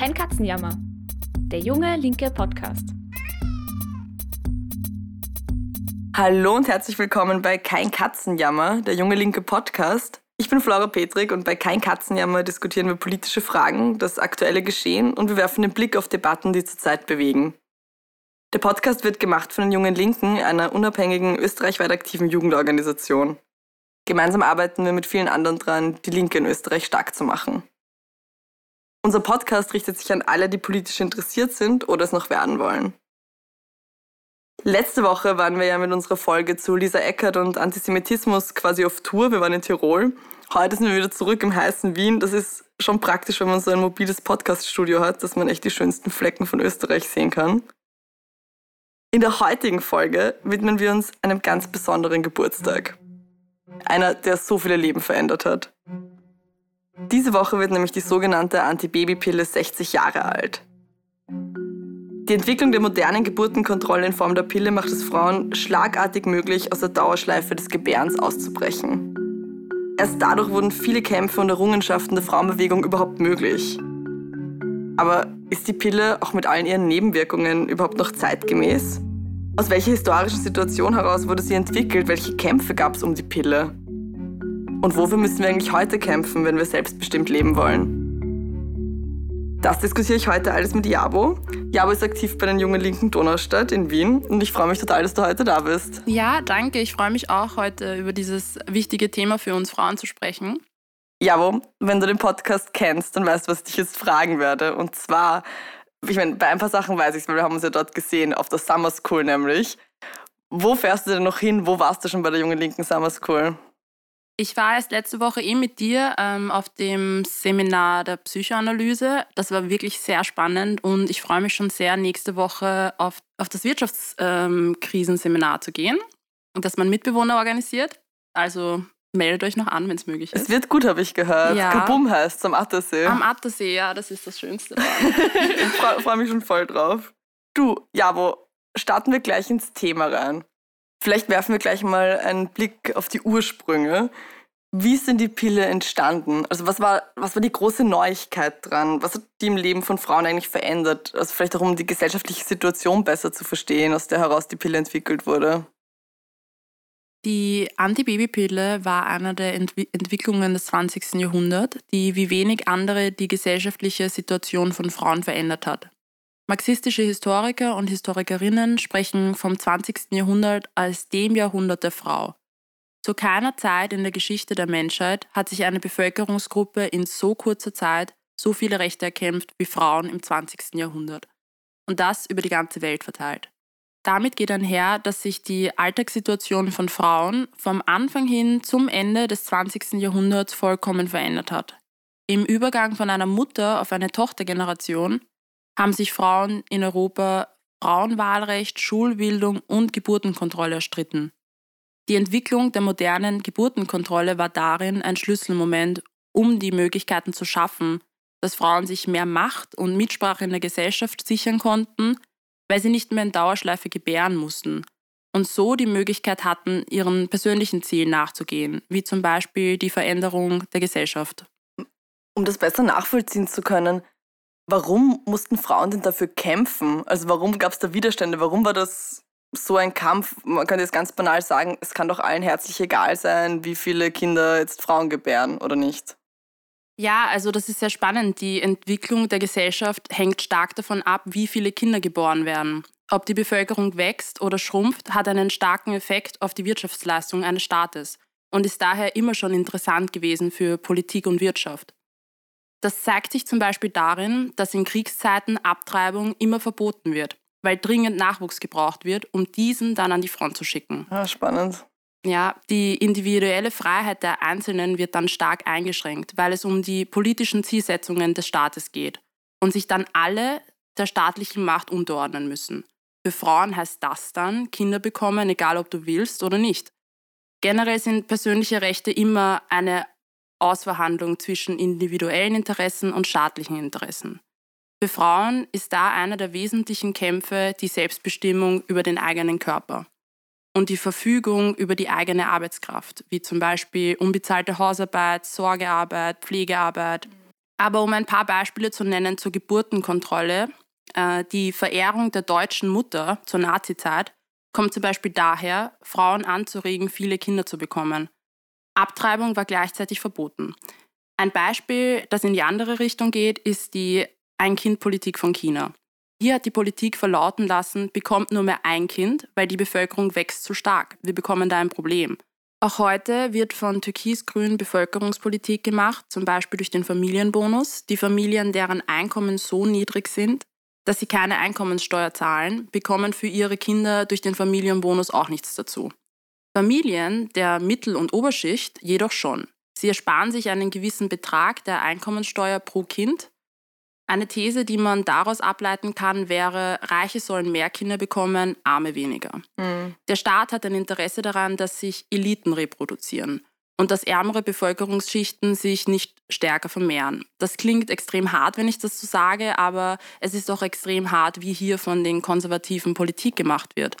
Kein Katzenjammer. Der junge linke Podcast. Hallo und herzlich willkommen bei Kein Katzenjammer, der junge linke Podcast. Ich bin Flora Petrik und bei Kein Katzenjammer diskutieren wir politische Fragen, das aktuelle Geschehen und wir werfen den Blick auf Debatten, die zurzeit bewegen. Der Podcast wird gemacht von den Jungen Linken, einer unabhängigen österreichweit aktiven Jugendorganisation. Gemeinsam arbeiten wir mit vielen anderen dran, die Linke in Österreich stark zu machen. Unser Podcast richtet sich an alle, die politisch interessiert sind oder es noch werden wollen. Letzte Woche waren wir ja mit unserer Folge zu Lisa Eckert und Antisemitismus quasi auf Tour. Wir waren in Tirol. Heute sind wir wieder zurück im heißen Wien. Das ist schon praktisch, wenn man so ein mobiles Podcast-Studio hat, dass man echt die schönsten Flecken von Österreich sehen kann. In der heutigen Folge widmen wir uns einem ganz besonderen Geburtstag. Einer, der so viele Leben verändert hat. Diese Woche wird nämlich die sogenannte Antibabypille 60 Jahre alt. Die Entwicklung der modernen Geburtenkontrolle in Form der Pille macht es Frauen schlagartig möglich, aus der Dauerschleife des Gebärens auszubrechen. Erst dadurch wurden viele Kämpfe und Errungenschaften der Frauenbewegung überhaupt möglich. Aber ist die Pille auch mit allen ihren Nebenwirkungen überhaupt noch zeitgemäß? Aus welcher historischen Situation heraus wurde sie entwickelt? Welche Kämpfe gab es um die Pille? Und wofür müssen wir eigentlich heute kämpfen, wenn wir selbstbestimmt leben wollen? Das diskutiere ich heute alles mit Jabo. Jabo ist aktiv bei den Jungen Linken Donaustadt in Wien und ich freue mich total, dass du heute da bist. Ja, danke. Ich freue mich auch, heute über dieses wichtige Thema für uns Frauen zu sprechen. Jabo, wenn du den Podcast kennst, dann weißt du, was ich dich jetzt fragen werde. Und zwar, ich meine, bei ein paar Sachen weiß ich es, weil wir haben uns ja dort gesehen, auf der Summer School nämlich. Wo fährst du denn noch hin? Wo warst du schon bei der Jungen Linken Summer School? Ich war erst letzte Woche eh mit dir ähm, auf dem Seminar der Psychoanalyse. Das war wirklich sehr spannend und ich freue mich schon sehr, nächste Woche auf, auf das Wirtschaftskrisenseminar ähm, zu gehen, das man Mitbewohner organisiert. Also meldet euch noch an, wenn es möglich ist. Es wird gut, habe ich gehört. Ja. Kabum heißt es am Attersee. Am Attersee, ja, das ist das Schönste. ich freue freu mich schon voll drauf. Du, Jabo, starten wir gleich ins Thema rein. Vielleicht werfen wir gleich mal einen Blick auf die Ursprünge. Wie ist denn die Pille entstanden? Also was war, was war die große Neuigkeit dran? Was hat die im Leben von Frauen eigentlich verändert? Also vielleicht auch um die gesellschaftliche Situation besser zu verstehen, aus der heraus die Pille entwickelt wurde. Die Antibabypille war eine der Entwi Entwicklungen des 20. Jahrhunderts, die wie wenig andere die gesellschaftliche Situation von Frauen verändert hat. Marxistische Historiker und Historikerinnen sprechen vom 20. Jahrhundert als dem Jahrhundert der Frau. Zu keiner Zeit in der Geschichte der Menschheit hat sich eine Bevölkerungsgruppe in so kurzer Zeit so viele Rechte erkämpft wie Frauen im 20. Jahrhundert. Und das über die ganze Welt verteilt. Damit geht einher, dass sich die Alltagssituation von Frauen vom Anfang hin zum Ende des 20. Jahrhunderts vollkommen verändert hat. Im Übergang von einer Mutter auf eine Tochtergeneration haben sich Frauen in Europa Frauenwahlrecht, Schulbildung und Geburtenkontrolle erstritten. Die Entwicklung der modernen Geburtenkontrolle war darin ein Schlüsselmoment, um die Möglichkeiten zu schaffen, dass Frauen sich mehr Macht und Mitsprache in der Gesellschaft sichern konnten, weil sie nicht mehr in Dauerschleife gebären mussten und so die Möglichkeit hatten, ihren persönlichen Zielen nachzugehen, wie zum Beispiel die Veränderung der Gesellschaft. Um das besser nachvollziehen zu können, Warum mussten Frauen denn dafür kämpfen? Also warum gab es da Widerstände? Warum war das so ein Kampf? Man könnte jetzt ganz banal sagen, es kann doch allen herzlich egal sein, wie viele Kinder jetzt Frauen gebären oder nicht. Ja, also das ist sehr spannend. Die Entwicklung der Gesellschaft hängt stark davon ab, wie viele Kinder geboren werden. Ob die Bevölkerung wächst oder schrumpft, hat einen starken Effekt auf die Wirtschaftsleistung eines Staates und ist daher immer schon interessant gewesen für Politik und Wirtschaft. Das zeigt sich zum Beispiel darin, dass in Kriegszeiten Abtreibung immer verboten wird, weil dringend Nachwuchs gebraucht wird, um diesen dann an die Front zu schicken. Ja, spannend. Ja, die individuelle Freiheit der Einzelnen wird dann stark eingeschränkt, weil es um die politischen Zielsetzungen des Staates geht und sich dann alle der staatlichen Macht unterordnen müssen. Für Frauen heißt das dann Kinder bekommen, egal ob du willst oder nicht. Generell sind persönliche Rechte immer eine Ausverhandlung zwischen individuellen Interessen und staatlichen Interessen. Für Frauen ist da einer der wesentlichen Kämpfe die Selbstbestimmung über den eigenen Körper und die Verfügung über die eigene Arbeitskraft, wie zum Beispiel unbezahlte Hausarbeit, Sorgearbeit, Pflegearbeit. Aber um ein paar Beispiele zu nennen zur Geburtenkontrolle, äh, die Verehrung der deutschen Mutter zur Nazizeit kommt zum Beispiel daher, Frauen anzuregen, viele Kinder zu bekommen. Abtreibung war gleichzeitig verboten. Ein Beispiel, das in die andere Richtung geht, ist die Ein-Kind-Politik von China. Hier hat die Politik verlauten lassen, bekommt nur mehr ein Kind, weil die Bevölkerung wächst zu stark. Wir bekommen da ein Problem. Auch heute wird von türkis-grün Bevölkerungspolitik gemacht, zum Beispiel durch den Familienbonus. Die Familien, deren Einkommen so niedrig sind, dass sie keine Einkommenssteuer zahlen, bekommen für ihre Kinder durch den Familienbonus auch nichts dazu. Familien der Mittel- und Oberschicht jedoch schon. Sie ersparen sich einen gewissen Betrag der Einkommenssteuer pro Kind. Eine These, die man daraus ableiten kann, wäre, Reiche sollen mehr Kinder bekommen, Arme weniger. Mhm. Der Staat hat ein Interesse daran, dass sich Eliten reproduzieren und dass ärmere Bevölkerungsschichten sich nicht stärker vermehren. Das klingt extrem hart, wenn ich das so sage, aber es ist auch extrem hart, wie hier von den konservativen Politik gemacht wird.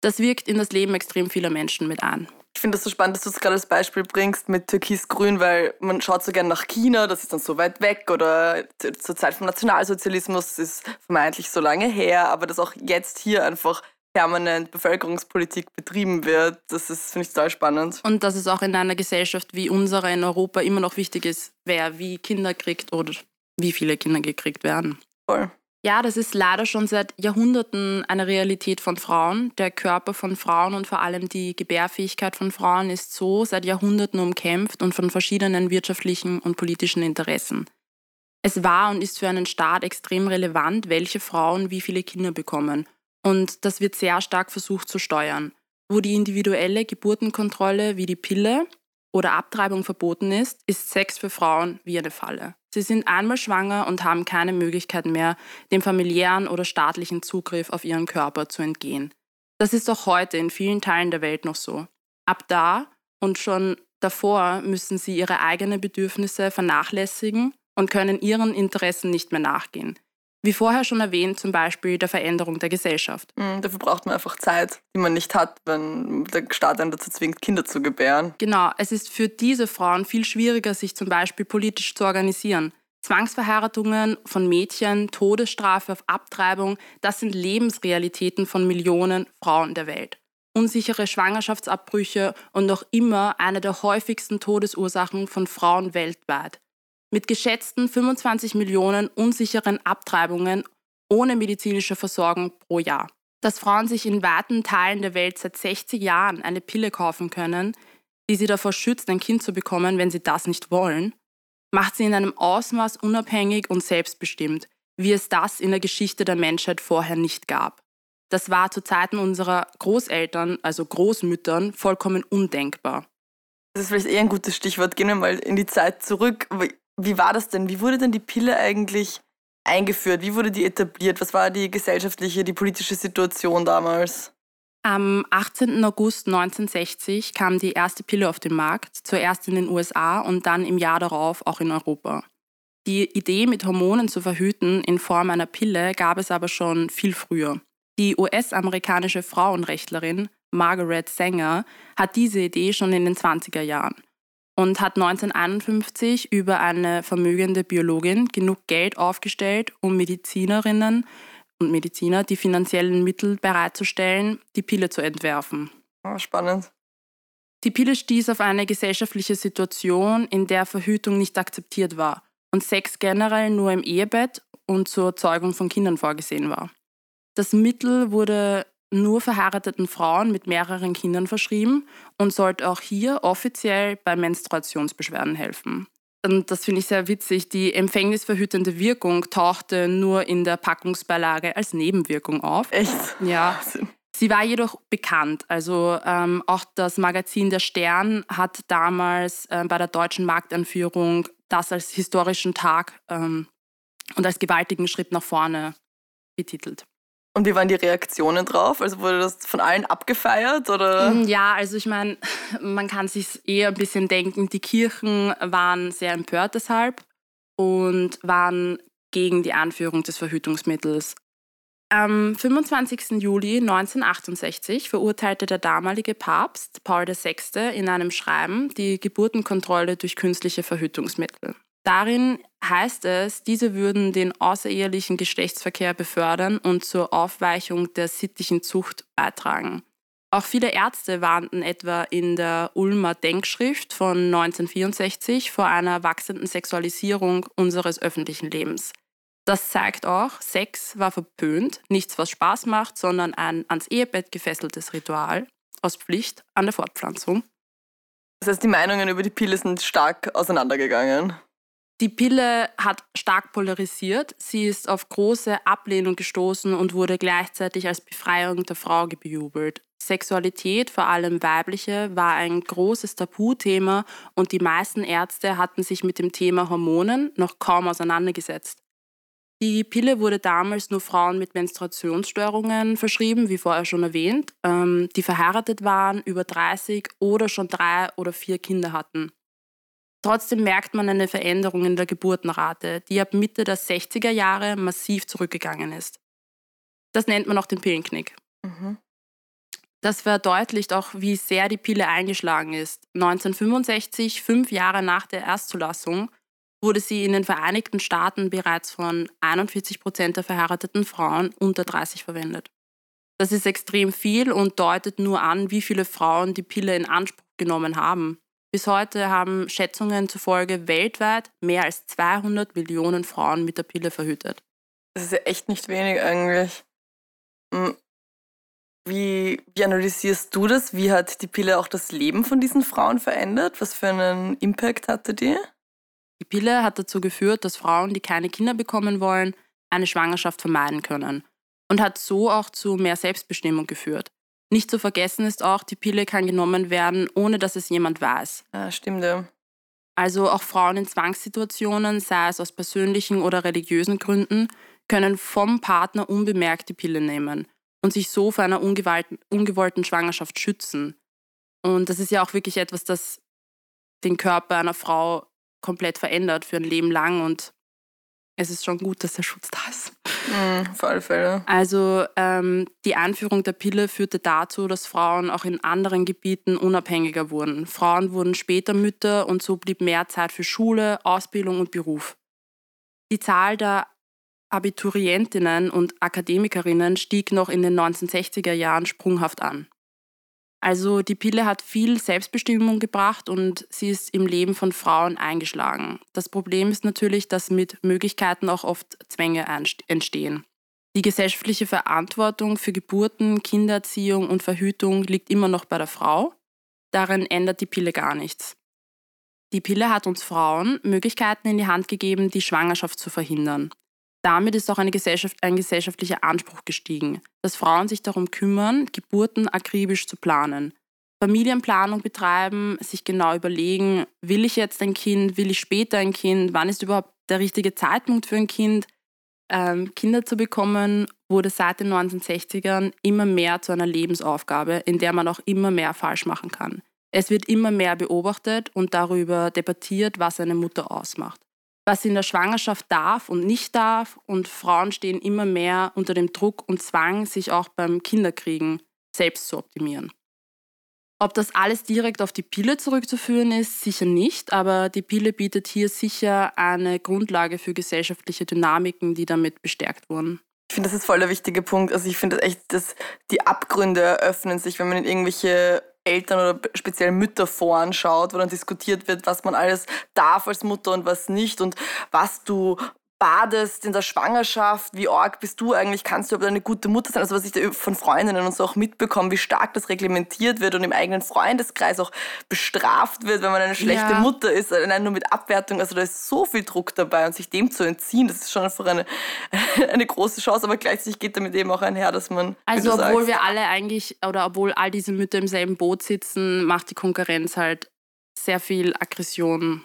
Das wirkt in das Leben extrem vieler Menschen mit ein. Ich finde es so spannend, dass du es gerade als Beispiel bringst mit Türkis-Grün, weil man schaut so gerne nach China, das ist dann so weit weg oder zur Zeit vom Nationalsozialismus ist vermeintlich so lange her, aber dass auch jetzt hier einfach permanent Bevölkerungspolitik betrieben wird. Das ist, finde ich, total spannend. Und dass es auch in einer Gesellschaft wie unserer in Europa immer noch wichtig ist, wer wie Kinder kriegt oder wie viele Kinder gekriegt werden. Voll. Ja, das ist leider schon seit Jahrhunderten eine Realität von Frauen. Der Körper von Frauen und vor allem die Gebärfähigkeit von Frauen ist so seit Jahrhunderten umkämpft und von verschiedenen wirtschaftlichen und politischen Interessen. Es war und ist für einen Staat extrem relevant, welche Frauen wie viele Kinder bekommen und das wird sehr stark versucht zu steuern. Wo die individuelle Geburtenkontrolle wie die Pille oder Abtreibung verboten ist, ist Sex für Frauen wie eine Falle. Sie sind einmal schwanger und haben keine Möglichkeit mehr, dem familiären oder staatlichen Zugriff auf ihren Körper zu entgehen. Das ist auch heute in vielen Teilen der Welt noch so. Ab da und schon davor müssen sie ihre eigenen Bedürfnisse vernachlässigen und können ihren Interessen nicht mehr nachgehen. Wie vorher schon erwähnt, zum Beispiel der Veränderung der Gesellschaft. Mhm, dafür braucht man einfach Zeit, die man nicht hat, wenn der Staat einen dazu zwingt, Kinder zu gebären. Genau, es ist für diese Frauen viel schwieriger, sich zum Beispiel politisch zu organisieren. Zwangsverheiratungen von Mädchen, Todesstrafe auf Abtreibung, das sind Lebensrealitäten von Millionen Frauen der Welt. Unsichere Schwangerschaftsabbrüche und noch immer eine der häufigsten Todesursachen von Frauen weltweit mit geschätzten 25 Millionen unsicheren Abtreibungen ohne medizinische Versorgung pro Jahr. Dass Frauen sich in weiten Teilen der Welt seit 60 Jahren eine Pille kaufen können, die sie davor schützt, ein Kind zu bekommen, wenn sie das nicht wollen, macht sie in einem Ausmaß unabhängig und selbstbestimmt, wie es das in der Geschichte der Menschheit vorher nicht gab. Das war zu Zeiten unserer Großeltern, also Großmüttern, vollkommen undenkbar. Das ist vielleicht eher ein gutes Stichwort. Gehen wir mal in die Zeit zurück. Wie war das denn? Wie wurde denn die Pille eigentlich eingeführt? Wie wurde die etabliert? Was war die gesellschaftliche, die politische Situation damals? Am 18. August 1960 kam die erste Pille auf den Markt, zuerst in den USA und dann im Jahr darauf auch in Europa. Die Idee, mit Hormonen zu verhüten in Form einer Pille, gab es aber schon viel früher. Die US-amerikanische Frauenrechtlerin Margaret Sanger hat diese Idee schon in den 20er Jahren und hat 1951 über eine vermögende Biologin genug Geld aufgestellt, um Medizinerinnen und Mediziner die finanziellen Mittel bereitzustellen, die Pille zu entwerfen. Oh, spannend. Die Pille stieß auf eine gesellschaftliche Situation, in der Verhütung nicht akzeptiert war und Sex generell nur im Ehebett und zur Zeugung von Kindern vorgesehen war. Das Mittel wurde nur verheirateten Frauen mit mehreren Kindern verschrieben und sollte auch hier offiziell bei Menstruationsbeschwerden helfen. Und das finde ich sehr witzig. Die empfängnisverhütende Wirkung tauchte nur in der Packungsbeilage als Nebenwirkung auf. Echt? Ja. Sie war jedoch bekannt. Also ähm, auch das Magazin Der Stern hat damals äh, bei der deutschen Marktanführung das als historischen Tag ähm, und als gewaltigen Schritt nach vorne betitelt. Und wie waren die Reaktionen drauf? Also wurde das von allen abgefeiert oder? Mm, ja, also ich meine, man kann sich eher ein bisschen denken, die Kirchen waren sehr empört deshalb und waren gegen die Anführung des Verhütungsmittels. Am 25. Juli 1968 verurteilte der damalige Papst Paul VI. in einem Schreiben die Geburtenkontrolle durch künstliche Verhütungsmittel. Darin heißt es, diese würden den außerehelichen Geschlechtsverkehr befördern und zur Aufweichung der sittlichen Zucht beitragen. Auch viele Ärzte warnten etwa in der Ulmer Denkschrift von 1964 vor einer wachsenden Sexualisierung unseres öffentlichen Lebens. Das zeigt auch, Sex war verpönt, nichts, was Spaß macht, sondern ein ans Ehebett gefesseltes Ritual aus Pflicht an der Fortpflanzung. Das heißt, die Meinungen über die Pille sind stark auseinandergegangen. Die Pille hat stark polarisiert. Sie ist auf große Ablehnung gestoßen und wurde gleichzeitig als Befreiung der Frau bejubelt. Sexualität, vor allem weibliche, war ein großes Tabuthema und die meisten Ärzte hatten sich mit dem Thema Hormonen noch kaum auseinandergesetzt. Die Pille wurde damals nur Frauen mit Menstruationsstörungen verschrieben, wie vorher schon erwähnt, ähm, die verheiratet waren, über 30 oder schon drei oder vier Kinder hatten. Trotzdem merkt man eine Veränderung in der Geburtenrate, die ab Mitte der 60er Jahre massiv zurückgegangen ist. Das nennt man auch den Pillenknick. Mhm. Das verdeutlicht auch, wie sehr die Pille eingeschlagen ist. 1965, fünf Jahre nach der Erstzulassung, wurde sie in den Vereinigten Staaten bereits von 41 Prozent der verheirateten Frauen unter 30 verwendet. Das ist extrem viel und deutet nur an, wie viele Frauen die Pille in Anspruch genommen haben. Bis heute haben Schätzungen zufolge weltweit mehr als 200 Millionen Frauen mit der Pille verhütet. Das ist ja echt nicht wenig eigentlich. Hm. Wie, wie, analysierst du das? Wie hat die Pille auch das Leben von diesen Frauen verändert? Was für einen Impact hatte die? Die Pille hat dazu geführt, dass Frauen, die keine Kinder bekommen wollen, eine Schwangerschaft vermeiden können und hat so auch zu mehr Selbstbestimmung geführt. Nicht zu vergessen ist auch, die Pille kann genommen werden, ohne dass es jemand weiß. Ja, stimmt ja. Also auch Frauen in Zwangssituationen, sei es aus persönlichen oder religiösen Gründen, können vom Partner unbemerkt die Pille nehmen und sich so vor einer ungewollten Schwangerschaft schützen. Und das ist ja auch wirklich etwas, das den Körper einer Frau komplett verändert für ein Leben lang und es ist schon gut, dass der Schutz da ist. Mhm, auf alle Fälle. Also ähm, die Einführung der Pille führte dazu, dass Frauen auch in anderen Gebieten unabhängiger wurden. Frauen wurden später Mütter und so blieb mehr Zeit für Schule, Ausbildung und Beruf. Die Zahl der Abiturientinnen und Akademikerinnen stieg noch in den 1960er Jahren sprunghaft an. Also die Pille hat viel Selbstbestimmung gebracht und sie ist im Leben von Frauen eingeschlagen. Das Problem ist natürlich, dass mit Möglichkeiten auch oft Zwänge entstehen. Die gesellschaftliche Verantwortung für Geburten, Kindererziehung und Verhütung liegt immer noch bei der Frau. Darin ändert die Pille gar nichts. Die Pille hat uns Frauen Möglichkeiten in die Hand gegeben, die Schwangerschaft zu verhindern. Damit ist auch Gesellschaft, ein gesellschaftlicher Anspruch gestiegen, dass Frauen sich darum kümmern, Geburten akribisch zu planen. Familienplanung betreiben, sich genau überlegen, will ich jetzt ein Kind, will ich später ein Kind, wann ist überhaupt der richtige Zeitpunkt für ein Kind. Ähm, Kinder zu bekommen, wurde seit den 1960ern immer mehr zu einer Lebensaufgabe, in der man auch immer mehr falsch machen kann. Es wird immer mehr beobachtet und darüber debattiert, was eine Mutter ausmacht was in der Schwangerschaft darf und nicht darf. Und Frauen stehen immer mehr unter dem Druck und Zwang, sich auch beim Kinderkriegen selbst zu optimieren. Ob das alles direkt auf die Pille zurückzuführen ist, sicher nicht, aber die Pille bietet hier sicher eine Grundlage für gesellschaftliche Dynamiken, die damit bestärkt wurden. Ich finde, das ist voll der wichtige Punkt. Also ich finde echt, dass die Abgründe eröffnen sich, wenn man in irgendwelche Eltern- oder speziell Mütterforen schaut, wo dann diskutiert wird, was man alles darf als Mutter und was nicht. Und was du badest in der Schwangerschaft, wie arg bist du eigentlich, kannst du aber eine gute Mutter sein? Also was ich da von Freundinnen und so auch mitbekomme, wie stark das reglementiert wird und im eigenen Freundeskreis auch bestraft wird, wenn man eine schlechte ja. Mutter ist, allein nur mit Abwertung. Also da ist so viel Druck dabei und sich dem zu entziehen, das ist schon einfach eine, eine große Chance, aber gleichzeitig geht damit eben auch einher, dass man... Also obwohl sagst, wir alle eigentlich, oder obwohl all diese Mütter im selben Boot sitzen, macht die Konkurrenz halt sehr viel Aggression,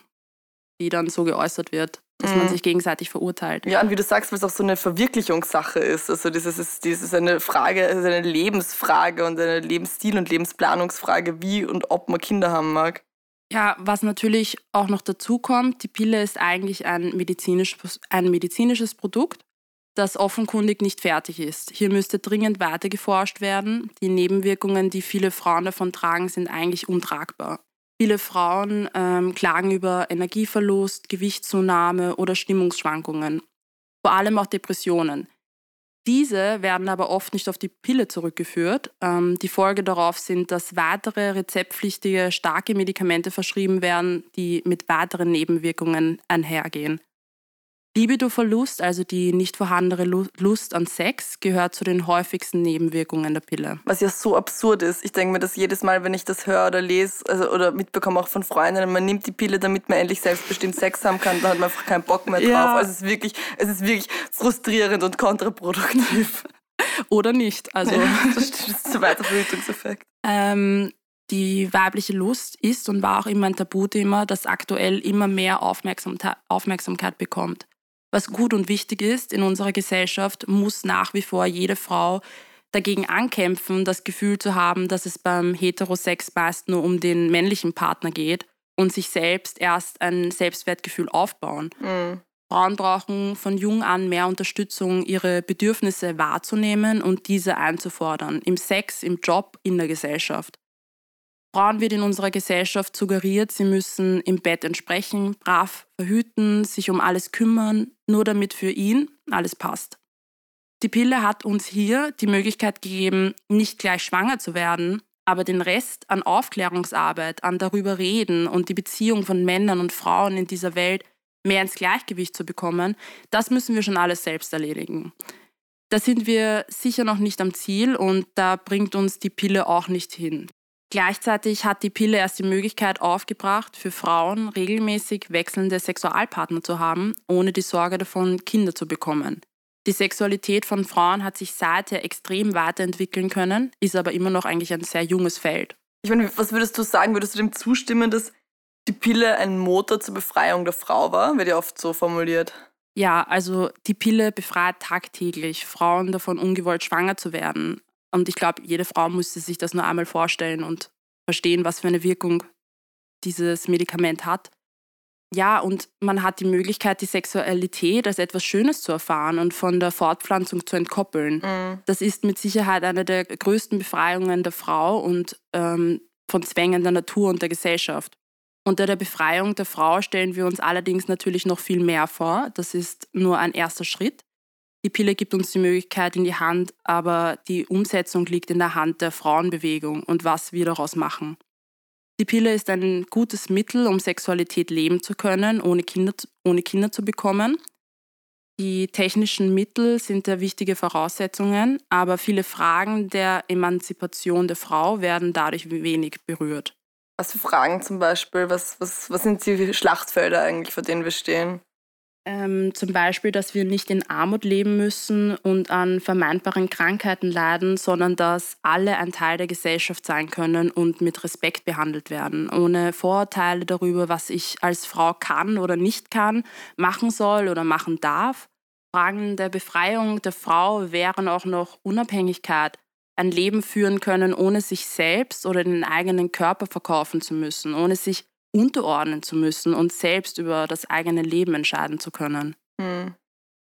die dann so geäußert wird dass mhm. man sich gegenseitig verurteilt. Ja, und wie du sagst, weil es auch so eine Verwirklichungssache ist. Also das ist, das ist eine Frage, also eine Lebensfrage und eine Lebensstil- und Lebensplanungsfrage, wie und ob man Kinder haben mag. Ja, was natürlich auch noch dazu kommt, die Pille ist eigentlich ein, medizinisch, ein medizinisches Produkt, das offenkundig nicht fertig ist. Hier müsste dringend weiter geforscht werden. Die Nebenwirkungen, die viele Frauen davon tragen, sind eigentlich untragbar. Viele Frauen ähm, klagen über Energieverlust, Gewichtszunahme oder Stimmungsschwankungen. Vor allem auch Depressionen. Diese werden aber oft nicht auf die Pille zurückgeführt. Ähm, die Folge darauf sind, dass weitere rezeptpflichtige starke Medikamente verschrieben werden, die mit weiteren Nebenwirkungen einhergehen. Libidoverlust, also die nicht vorhandene Lust an Sex, gehört zu den häufigsten Nebenwirkungen der Pille. Was ja so absurd ist. Ich denke mir das jedes Mal, wenn ich das höre oder lese also, oder mitbekomme auch von Freundinnen, man nimmt die Pille, damit man endlich selbstbestimmt Sex haben kann, dann hat man einfach keinen Bock mehr drauf. Ja. Also es ist wirklich, es ist wirklich frustrierend und kontraproduktiv. oder nicht. Also ja, das ist ein weiter Verhütungseffekt. Ähm, die weibliche Lust ist und war auch immer ein Tabuthema, das aktuell immer mehr Aufmerksamkeit bekommt was gut und wichtig ist in unserer Gesellschaft, muss nach wie vor jede Frau dagegen ankämpfen, das Gefühl zu haben, dass es beim Heterosex meist nur um den männlichen Partner geht und sich selbst erst ein Selbstwertgefühl aufbauen. Mhm. Frauen brauchen von jung an mehr Unterstützung, ihre Bedürfnisse wahrzunehmen und diese einzufordern, im Sex, im Job, in der Gesellschaft. Frauen wird in unserer Gesellschaft suggeriert, sie müssen im Bett entsprechen, brav verhüten, sich um alles kümmern, nur damit für ihn alles passt. Die Pille hat uns hier die Möglichkeit gegeben, nicht gleich schwanger zu werden, aber den Rest an Aufklärungsarbeit, an darüber reden und die Beziehung von Männern und Frauen in dieser Welt mehr ins Gleichgewicht zu bekommen, das müssen wir schon alles selbst erledigen. Da sind wir sicher noch nicht am Ziel und da bringt uns die Pille auch nicht hin. Gleichzeitig hat die Pille erst die Möglichkeit aufgebracht, für Frauen regelmäßig wechselnde Sexualpartner zu haben, ohne die Sorge davon, Kinder zu bekommen. Die Sexualität von Frauen hat sich seither extrem weiterentwickeln können, ist aber immer noch eigentlich ein sehr junges Feld. Ich meine, was würdest du sagen? Würdest du dem zustimmen, dass die Pille ein Motor zur Befreiung der Frau war? Wird ja oft so formuliert. Ja, also die Pille befreit tagtäglich Frauen davon, ungewollt schwanger zu werden. Und ich glaube, jede Frau musste sich das nur einmal vorstellen und verstehen, was für eine Wirkung dieses Medikament hat. Ja, und man hat die Möglichkeit, die Sexualität als etwas Schönes zu erfahren und von der Fortpflanzung zu entkoppeln. Mhm. Das ist mit Sicherheit eine der größten Befreiungen der Frau und ähm, von Zwängen der Natur und der Gesellschaft. Unter der Befreiung der Frau stellen wir uns allerdings natürlich noch viel mehr vor. Das ist nur ein erster Schritt. Die Pille gibt uns die Möglichkeit in die Hand, aber die Umsetzung liegt in der Hand der Frauenbewegung und was wir daraus machen. Die Pille ist ein gutes Mittel, um Sexualität leben zu können, ohne Kinder, ohne Kinder zu bekommen. Die technischen Mittel sind der wichtige Voraussetzungen, aber viele Fragen der Emanzipation der Frau werden dadurch wenig berührt. Was für Fragen zum Beispiel? Was, was, was sind die Schlachtfelder eigentlich, vor denen wir stehen? Ähm, zum Beispiel, dass wir nicht in Armut leben müssen und an vermeidbaren Krankheiten leiden, sondern dass alle ein Teil der Gesellschaft sein können und mit Respekt behandelt werden, ohne Vorurteile darüber, was ich als Frau kann oder nicht kann, machen soll oder machen darf. Fragen der Befreiung der Frau wären auch noch Unabhängigkeit, ein Leben führen können, ohne sich selbst oder den eigenen Körper verkaufen zu müssen, ohne sich unterordnen zu müssen und selbst über das eigene Leben entscheiden zu können. Mhm.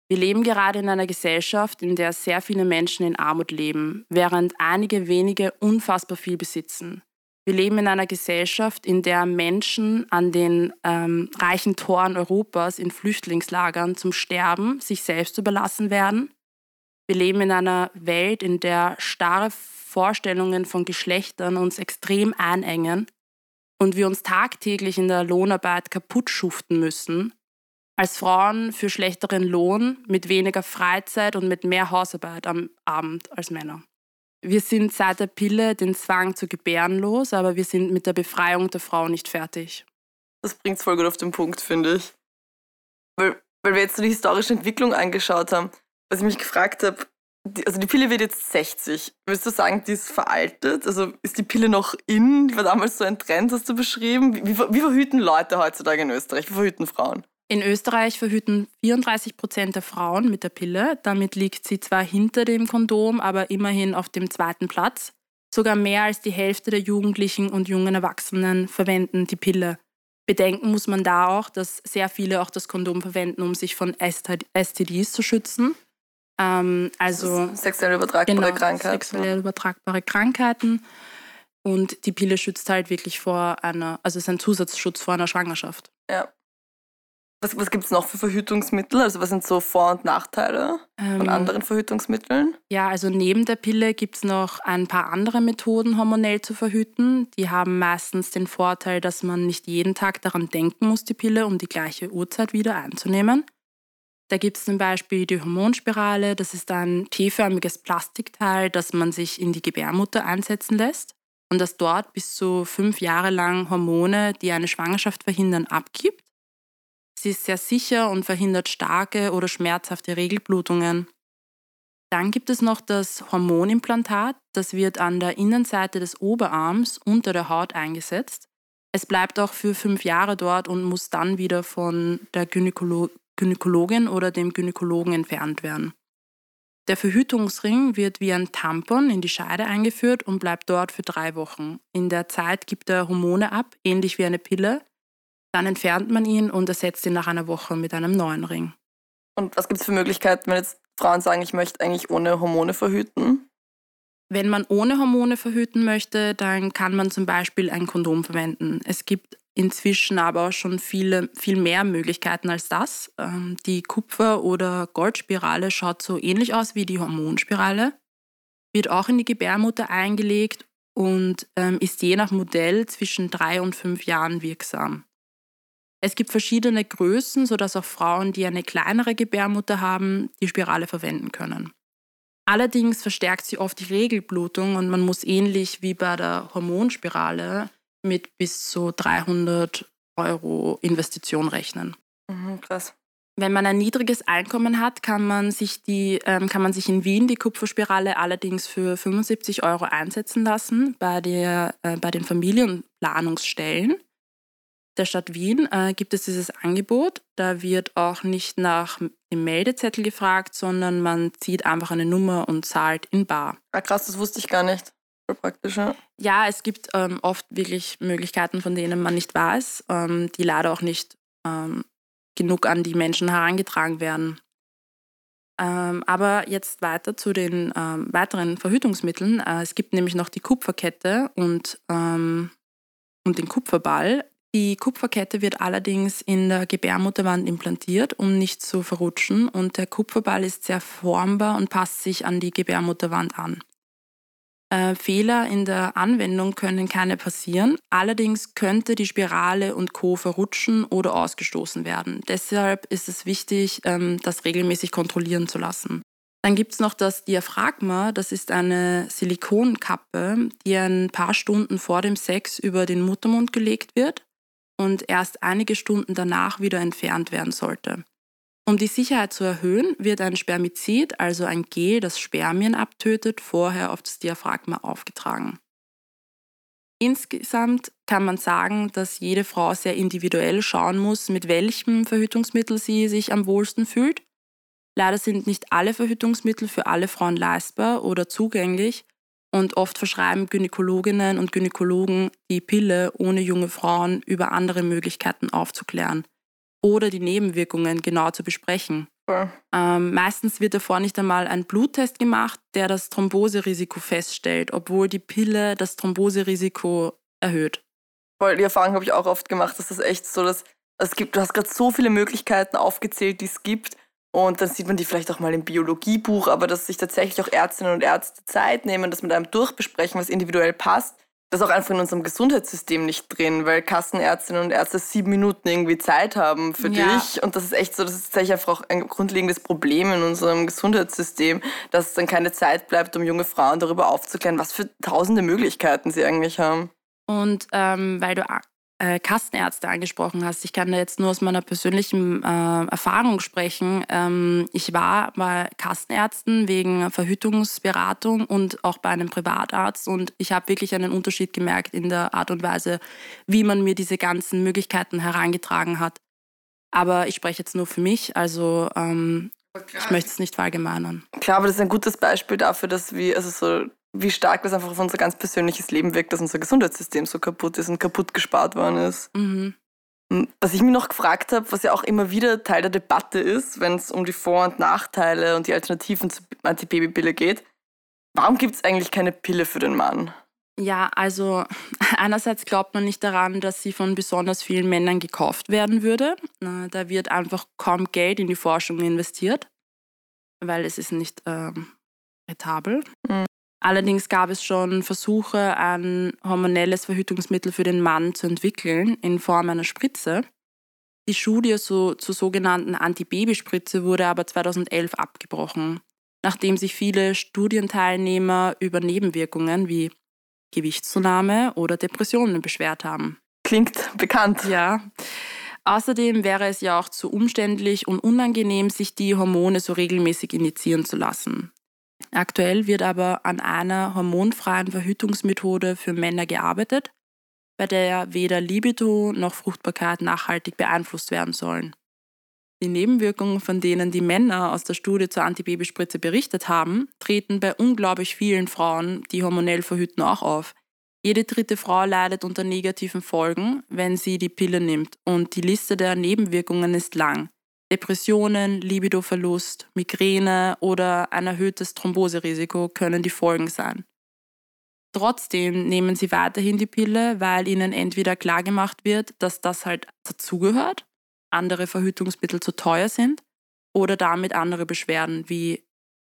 Wir leben gerade in einer Gesellschaft, in der sehr viele Menschen in Armut leben, während einige wenige unfassbar viel besitzen. Wir leben in einer Gesellschaft, in der Menschen an den ähm, reichen Toren Europas in Flüchtlingslagern zum Sterben sich selbst überlassen werden. Wir leben in einer Welt, in der starre Vorstellungen von Geschlechtern uns extrem einengen und wir uns tagtäglich in der Lohnarbeit kaputt schuften müssen, als Frauen für schlechteren Lohn, mit weniger Freizeit und mit mehr Hausarbeit am Abend als Männer. Wir sind seit der Pille den Zwang zu gebären los, aber wir sind mit der Befreiung der Frau nicht fertig. Das bringt es voll gut auf den Punkt, finde ich. Weil, weil wir jetzt so die historische Entwicklung angeschaut haben, was ich mich gefragt habe, also die Pille wird jetzt 60. Würdest du sagen, die ist veraltet? Also ist die Pille noch in? Die war damals so ein Trend, hast du beschrieben. Wie, wie, wie verhüten Leute heutzutage in Österreich? Wie verhüten Frauen? In Österreich verhüten 34 Prozent der Frauen mit der Pille. Damit liegt sie zwar hinter dem Kondom, aber immerhin auf dem zweiten Platz. Sogar mehr als die Hälfte der Jugendlichen und jungen Erwachsenen verwenden die Pille. Bedenken muss man da auch, dass sehr viele auch das Kondom verwenden, um sich von STDs zu schützen. Ähm, also sexuell übertragbare genau, Krankheiten. Sexuell übertragbare Krankheiten. Und die Pille schützt halt wirklich vor einer, also ist ein Zusatzschutz vor einer Schwangerschaft. Ja. Was, was gibt es noch für Verhütungsmittel? Also was sind so Vor- und Nachteile von Ähm, anderen Verhütungsmitteln? Ja, also neben der Pille gibt es noch ein paar andere Methoden, hormonell zu verhüten. Die haben meistens den Vorteil, dass man nicht jeden Tag daran denken muss, die Pille um die gleiche Uhrzeit wieder einzunehmen. Da gibt es zum Beispiel die Hormonspirale. Das ist ein T-förmiges Plastikteil, das man sich in die Gebärmutter einsetzen lässt und das dort bis zu fünf Jahre lang Hormone, die eine Schwangerschaft verhindern, abgibt. Sie ist sehr sicher und verhindert starke oder schmerzhafte Regelblutungen. Dann gibt es noch das Hormonimplantat. Das wird an der Innenseite des Oberarms unter der Haut eingesetzt. Es bleibt auch für fünf Jahre dort und muss dann wieder von der Gynäkolo Gynäkologin oder dem Gynäkologen entfernt werden. Der Verhütungsring wird wie ein Tampon in die Scheide eingeführt und bleibt dort für drei Wochen. In der Zeit gibt er Hormone ab, ähnlich wie eine Pille. Dann entfernt man ihn und ersetzt ihn nach einer Woche mit einem neuen Ring. Und was gibt es für Möglichkeiten, wenn jetzt Frauen sagen, ich möchte eigentlich ohne Hormone verhüten? Wenn man ohne Hormone verhüten möchte, dann kann man zum Beispiel ein Kondom verwenden. Es gibt inzwischen aber auch schon viele, viel mehr Möglichkeiten als das. Ähm, Die Kupfer- oder Goldspirale schaut so ähnlich aus wie die Hormonspirale, wird auch in die Gebärmutter eingelegt und ähm, ist je nach Modell zwischen drei und fünf Jahren wirksam. Es gibt verschiedene Größen, sodass auch Frauen, die eine kleinere Gebärmutter haben, die Spirale verwenden können. Allerdings verstärkt sie oft die Regelblutung und man muss ähnlich wie bei der Hormonspirale mit bis zu 300 Euro Investition rechnen. Mhm, krass. Wenn man ein niedriges Einkommen hat, kann man sich, die, ähm, kann man sich in Wien die Kupferspirale allerdings für 75 Euro einsetzen lassen bei, der, äh, bei den Familienplanungsstellen der Stadt Wien äh, gibt es dieses Angebot. Da wird auch nicht nach dem Meldezettel gefragt, sondern man zieht einfach eine Nummer und zahlt in bar. Ah, krass, das wusste ich gar nicht. Voll praktisch, ja. Ja, es gibt ähm, oft wirklich Möglichkeiten, von denen man nicht weiß, ähm, die leider auch nicht ähm, genug an die Menschen herangetragen werden. Ähm, aber jetzt weiter zu den ähm, weiteren Verhütungsmitteln. Äh, es gibt nämlich noch die Kupferkette und, ähm, und den Kupferball. Die Kupferkette wird allerdings in der Gebärmutterwand implantiert, um nicht zu verrutschen. Und der Kupferball ist sehr formbar und passt sich an die Gebärmutterwand an. Äh, Fehler in der Anwendung können keine passieren. Allerdings könnte die Spirale und Co. verrutschen oder ausgestoßen werden. Deshalb ist es wichtig, ähm, das regelmäßig kontrollieren zu lassen. Dann gibt es noch das Diaphragma. Das ist eine Silikonkappe, die ein paar Stunden vor dem Sex über den Muttermund gelegt wird und erst einige Stunden danach wieder entfernt werden sollte. Um die Sicherheit zu erhöhen, wird ein Spermizid, also ein Gel, das Spermien abtötet, vorher auf das Diaphragma aufgetragen. Insgesamt kann man sagen, dass jede Frau sehr individuell schauen muss, mit welchem Verhütungsmittel sie sich am wohlsten fühlt. Leider sind nicht alle Verhütungsmittel für alle Frauen leistbar oder zugänglich und oft verschreiben Gynäkologinnen und Gynäkologen die Pille, ohne junge Frauen über andere Möglichkeiten aufzuklären oder die Nebenwirkungen genau zu besprechen. Voll. Ähm, meistens wird davor nicht einmal ein Bluttest gemacht, der das Thromboserisiko feststellt, obwohl die Pille das Thromboserisiko erhöht. Voll, die Erfahrung habe ich auch oft gemacht, dass das echt so, dass es gibt, du hast gerade so viele Möglichkeiten aufgezählt, die es gibt. Und dann sieht man die vielleicht auch mal im Biologiebuch, aber dass sich tatsächlich auch Ärztinnen und Ärzte Zeit nehmen, das mit einem durchbesprechen, was individuell passt, das ist auch einfach in unserem Gesundheitssystem nicht drin, weil Kassenärztinnen und Ärzte sieben Minuten irgendwie Zeit haben für Ja. dich. Und das ist echt so, das ist tatsächlich einfach auch ein grundlegendes Problem in unserem Gesundheitssystem, dass dann keine Zeit bleibt, um junge Frauen darüber aufzuklären, was für tausende Möglichkeiten sie eigentlich haben. Und ähm, weil du äh, Kassenärzte angesprochen hast, ich kann da jetzt nur aus meiner persönlichen äh, Erfahrung sprechen. Ähm, ich war bei Kassenärzten wegen Verhütungsberatung und auch bei einem Privatarzt und ich habe wirklich einen Unterschied gemerkt in der Art und Weise, wie man mir diese ganzen Möglichkeiten herangetragen hat. Aber ich spreche jetzt nur für mich, also ähm, ich möchte es nicht verallgemeinern. Klar, aber das ist ein gutes Beispiel dafür, dass wir, also so, wie stark das einfach auf unser ganz persönliches Leben wirkt, dass unser Gesundheitssystem so kaputt ist und kaputt gespart worden ist. Mhm. Was ich mir noch gefragt habe, was ja auch immer wieder Teil der Debatte ist, wenn es um die Vor- und Nachteile und die Alternativen zur Antibabypille geht, warum gibt es eigentlich keine Pille für den Mann? Ja, also einerseits glaubt man nicht daran, dass sie von besonders vielen Männern gekauft werden würde. Da wird einfach kaum Geld in die Forschung investiert, weil es ist nicht ähm, retabel. Mhm. Allerdings gab es schon Versuche, ein hormonelles Verhütungsmittel für den Mann zu entwickeln in Form einer Spritze. Die Studie so, zur sogenannten Antibabyspritze wurde aber 2011 abgebrochen, nachdem sich viele Studienteilnehmer über Nebenwirkungen wie Gewichtszunahme oder Depressionen beschwert haben. Klingt bekannt. Ja. Außerdem wäre es ja auch zu umständlich und unangenehm, sich die Hormone so regelmäßig injizieren zu lassen. Aktuell wird aber an einer hormonfreien Verhütungsmethode für Männer gearbeitet, bei der weder Libido noch Fruchtbarkeit nachhaltig beeinflusst werden sollen. Die Nebenwirkungen, von denen die Männer aus der Studie zur Antibabyspritze berichtet haben, treten bei unglaublich vielen Frauen, die hormonell verhüten, auch auf. Jede dritte Frau leidet unter negativen Folgen, wenn sie die Pille nimmt, und die Liste der Nebenwirkungen ist lang. Depressionen, Libidoverlust, Migräne oder ein erhöhtes Thromboserisiko können die Folgen sein. Trotzdem nehmen sie weiterhin die Pille, weil ihnen entweder klargemacht wird, dass das halt dazugehört andere Verhütungsmittel zu teuer sind oder damit andere Beschwerden wie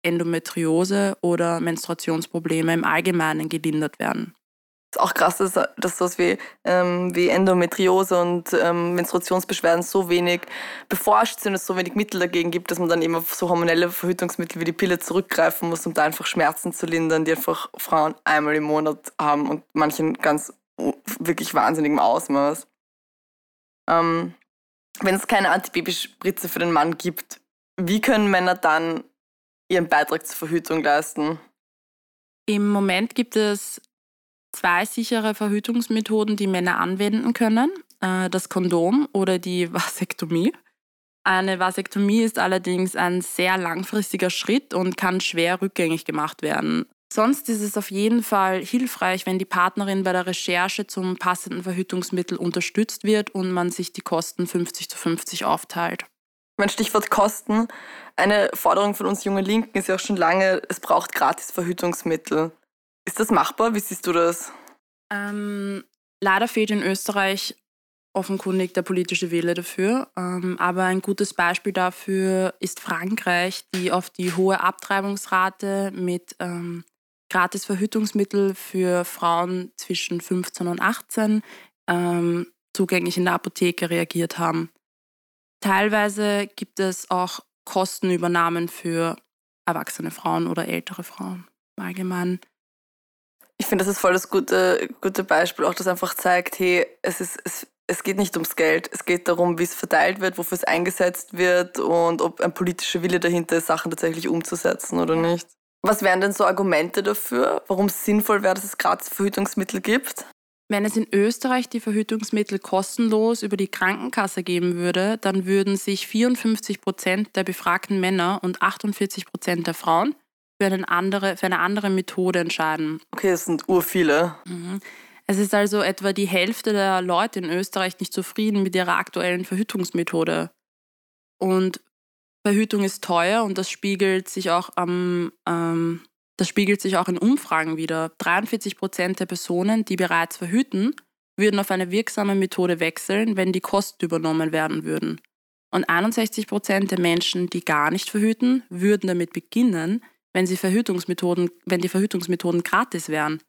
Endometriose oder Menstruationsprobleme im Allgemeinen gelindert werden. Ist auch krass, dass, dass sowas wie, ähm, wie Endometriose und ähm, Menstruationsbeschwerden so wenig beforscht sind, es so wenig Mittel dagegen gibt, dass man dann eben auf so hormonelle Verhütungsmittel wie die Pille zurückgreifen muss, um da einfach Schmerzen zu lindern, die einfach Frauen einmal im Monat haben und manchen ganz wirklich wahnsinnigem Ausmaß. Ähm, wenn es keine Antibabyspritze für den Mann gibt, wie können Männer dann ihren Beitrag zur Verhütung leisten? Im Moment gibt es zwei sichere Verhütungsmethoden, die Männer anwenden können. Äh, das Kondom oder die Vasektomie. Eine Vasektomie ist allerdings ein sehr langfristiger Schritt und kann schwer rückgängig gemacht werden. Sonst ist es auf jeden Fall hilfreich, wenn die Partnerin bei der Recherche zum passenden Verhütungsmittel unterstützt wird und man sich die Kosten 50 zu 50 aufteilt. Mein Stichwort Kosten. Eine Forderung von uns jungen Linken ist ja auch schon lange, es braucht gratis Verhütungsmittel. Ist das machbar? Wie siehst du das? Ähm, leider fehlt in Österreich offenkundig der politische Wille dafür. Ähm, aber ein gutes Beispiel dafür ist Frankreich, die auf die hohe Abtreibungsrate mit ähm, gratis für Frauen zwischen 15 und 18 ähm, zugänglich in der Apotheke reagiert haben. Teilweise gibt es auch Kostenübernahmen für erwachsene Frauen oder ältere Frauen allgemein. Ich finde, das ist voll das gute, gute Beispiel, auch das einfach zeigt, hey, es, ist, es, es geht nicht ums Geld, es geht darum, wie es verteilt wird, wofür es eingesetzt wird und ob ein politischer Wille dahinter ist, Sachen tatsächlich umzusetzen oder nicht. Was wären denn so Argumente dafür, warum es sinnvoll wäre, dass es gratis Verhütungsmittel gibt? Wenn es in Österreich die Verhütungsmittel kostenlos über die Krankenkasse geben würde, dann würden sich 54 Prozent der befragten Männer und 48 Prozent der Frauen für eine, andere, für eine andere Methode entscheiden. Okay, das sind urviele. Mhm. Es ist also etwa die Hälfte der Leute in Österreich nicht zufrieden mit ihrer aktuellen Verhütungsmethode. Und Verhütung ist teuer und das spiegelt sich auch am ähm, das spiegelt sich auch in Umfragen wieder. 43 Prozent der Personen, die bereits verhüten, würden auf eine wirksame Methode wechseln, wenn die Kosten übernommen werden würden. Und 61 Prozent der Menschen, die gar nicht verhüten, würden damit beginnen, wenn, sie Verhütungsmethoden, wenn die Verhütungsmethoden gratis wären.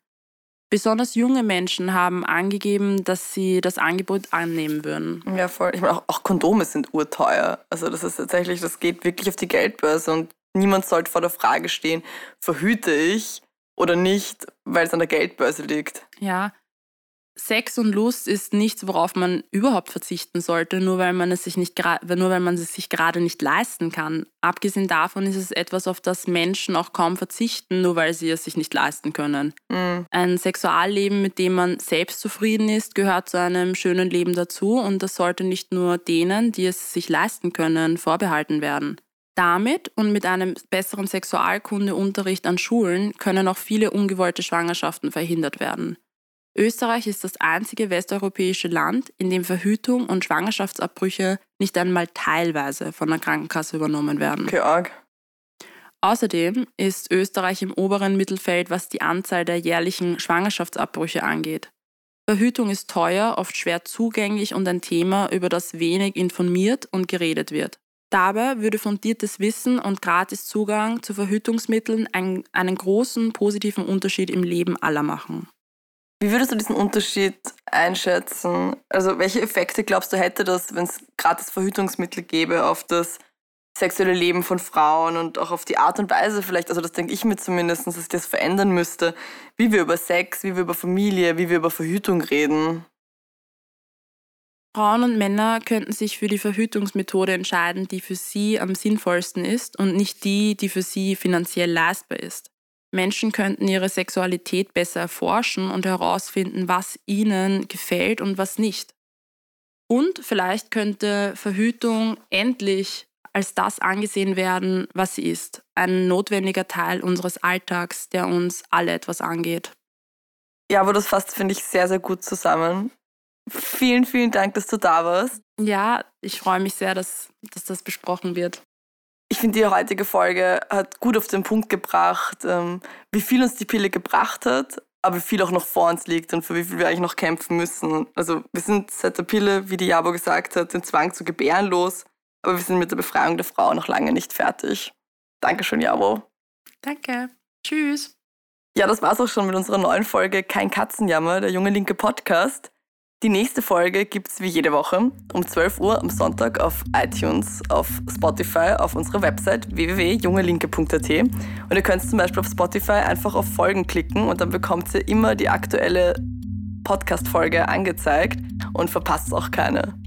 Besonders junge Menschen haben angegeben, dass sie das Angebot annehmen würden. Ja, voll. Ich meine, auch, auch Kondome sind urteuer. Also das ist tatsächlich, das geht wirklich auf die Geldbörse und niemand sollte vor der Frage stehen, verhüte ich oder nicht, weil es an der Geldbörse liegt. Ja, Sex und Lust ist nichts, worauf man überhaupt verzichten sollte, nur weil man es sich nicht nur weil man es sich gerade nicht leisten kann. Abgesehen davon ist es etwas, auf das Menschen auch kaum verzichten, nur weil sie es sich nicht leisten können. Mhm. Ein Sexualleben, mit dem man selbst zufrieden ist, gehört zu einem schönen Leben dazu und das sollte nicht nur denen, die es sich leisten können, vorbehalten werden. Damit und mit einem besseren Sexualkundeunterricht an Schulen können auch viele ungewollte Schwangerschaften verhindert werden. Österreich ist das einzige westeuropäische Land, in dem Verhütung und Schwangerschaftsabbrüche nicht einmal teilweise von der Krankenkasse übernommen werden. Okay, arg. Außerdem ist Österreich im oberen Mittelfeld, was die Anzahl der jährlichen Schwangerschaftsabbrüche angeht. Verhütung ist teuer, oft schwer zugänglich und ein Thema, über das wenig informiert und geredet wird. Dabei würde fundiertes Wissen und gratis Zugang zu Verhütungsmitteln einen, einen großen positiven Unterschied im Leben aller machen. Wie würdest du diesen Unterschied einschätzen? Also welche Effekte glaubst du hätte das, wenn es gratis Verhütungsmittel gäbe auf das sexuelle Leben von Frauen und auch auf die Art und Weise vielleicht, also das denke ich mir zumindest, dass sich das verändern müsste, wie wir über Sex, wie wir über Familie, wie wir über Verhütung reden. Frauen und Männer könnten sich für die Verhütungsmethode entscheiden, die für sie am sinnvollsten ist und nicht die, die für sie finanziell leistbar ist. Menschen könnten ihre Sexualität besser erforschen und herausfinden, was ihnen gefällt und was nicht. Und vielleicht könnte Verhütung endlich als das angesehen werden, was sie ist. Ein notwendiger Teil unseres Alltags, der uns alle etwas angeht. Ja, aber das fasst, finde ich, sehr, sehr gut zusammen. Vielen, vielen Dank, dass du da warst. Ja, ich freue mich sehr, dass, dass das besprochen wird. Ich finde, die heutige Folge hat gut auf den Punkt gebracht, ähm, wie viel uns die Pille gebracht hat, aber wie viel auch noch vor uns liegt und für wie viel wir eigentlich noch kämpfen müssen. Also wir sind seit der Pille, wie die Jabo gesagt hat, den Zwang zu gebären los. Aber wir sind mit der Befreiung der Frau noch lange nicht fertig. Dankeschön, Jabo. Danke. Tschüss. Ja, das war's auch schon mit unserer neuen Folge Kein Katzenjammer, der junge linke Podcast. Die nächste Folge gibt's wie jede Woche um 12 Uhr am Sonntag auf iTunes, auf Spotify, auf unserer Website www.jungelinke.at. Und ihr könnt zum Beispiel auf Spotify einfach auf Folgen klicken und dann bekommt ihr immer die aktuelle Podcast-Folge angezeigt und verpasst auch keine.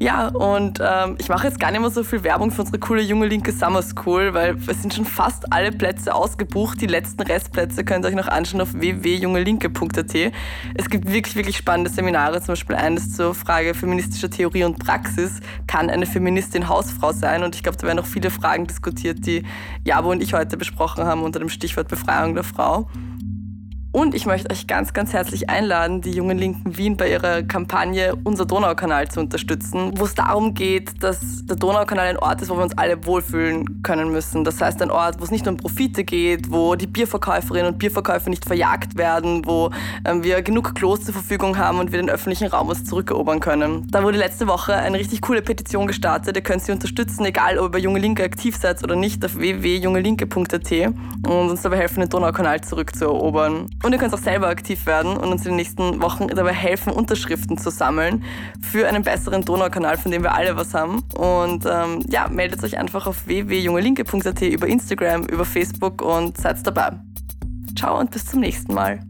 Ja, und ähm, ich mache jetzt gar nicht mehr so viel Werbung für unsere coole junge linke Summer School, weil es sind schon fast alle Plätze ausgebucht. Die letzten Restplätze könnt ihr euch noch anschauen auf www.jungelinke.at. Es gibt wirklich, wirklich spannende Seminare, zum Beispiel eines zur Frage feministischer Theorie und Praxis. Kann eine Feministin Hausfrau sein? Und ich glaube, da werden noch viele Fragen diskutiert, die Jabo und ich heute besprochen haben unter dem Stichwort Befreiung der Frau. Und ich möchte euch ganz, ganz herzlich einladen, die Jungen Linken Wien bei ihrer Kampagne Unser Donaukanal zu unterstützen, wo es darum geht, dass der Donaukanal ein Ort ist, wo wir uns alle wohlfühlen können müssen. Das heißt, ein Ort, wo es nicht um Profite geht, wo die Bierverkäuferinnen und Bierverkäufer nicht verjagt werden, wo ähm, wir genug Klos zur Verfügung haben und wir den öffentlichen Raum uns zurückerobern können. Da wurde letzte Woche eine richtig coole Petition gestartet. Ihr könnt sie unterstützen, egal ob ihr bei Junge Linke aktiv seid oder nicht, auf www.jungelinke.at und uns dabei helfen, den Donaukanal zurückzuerobern. Und ihr könnt auch selber aktiv werden und uns in den nächsten Wochen dabei helfen, Unterschriften zu sammeln für einen besseren Donaukanal, von dem wir alle was haben. Und ähm, ja, meldet euch einfach auf www.jungelinke.at über Instagram, über Facebook und seid dabei. Ciao und bis zum nächsten Mal.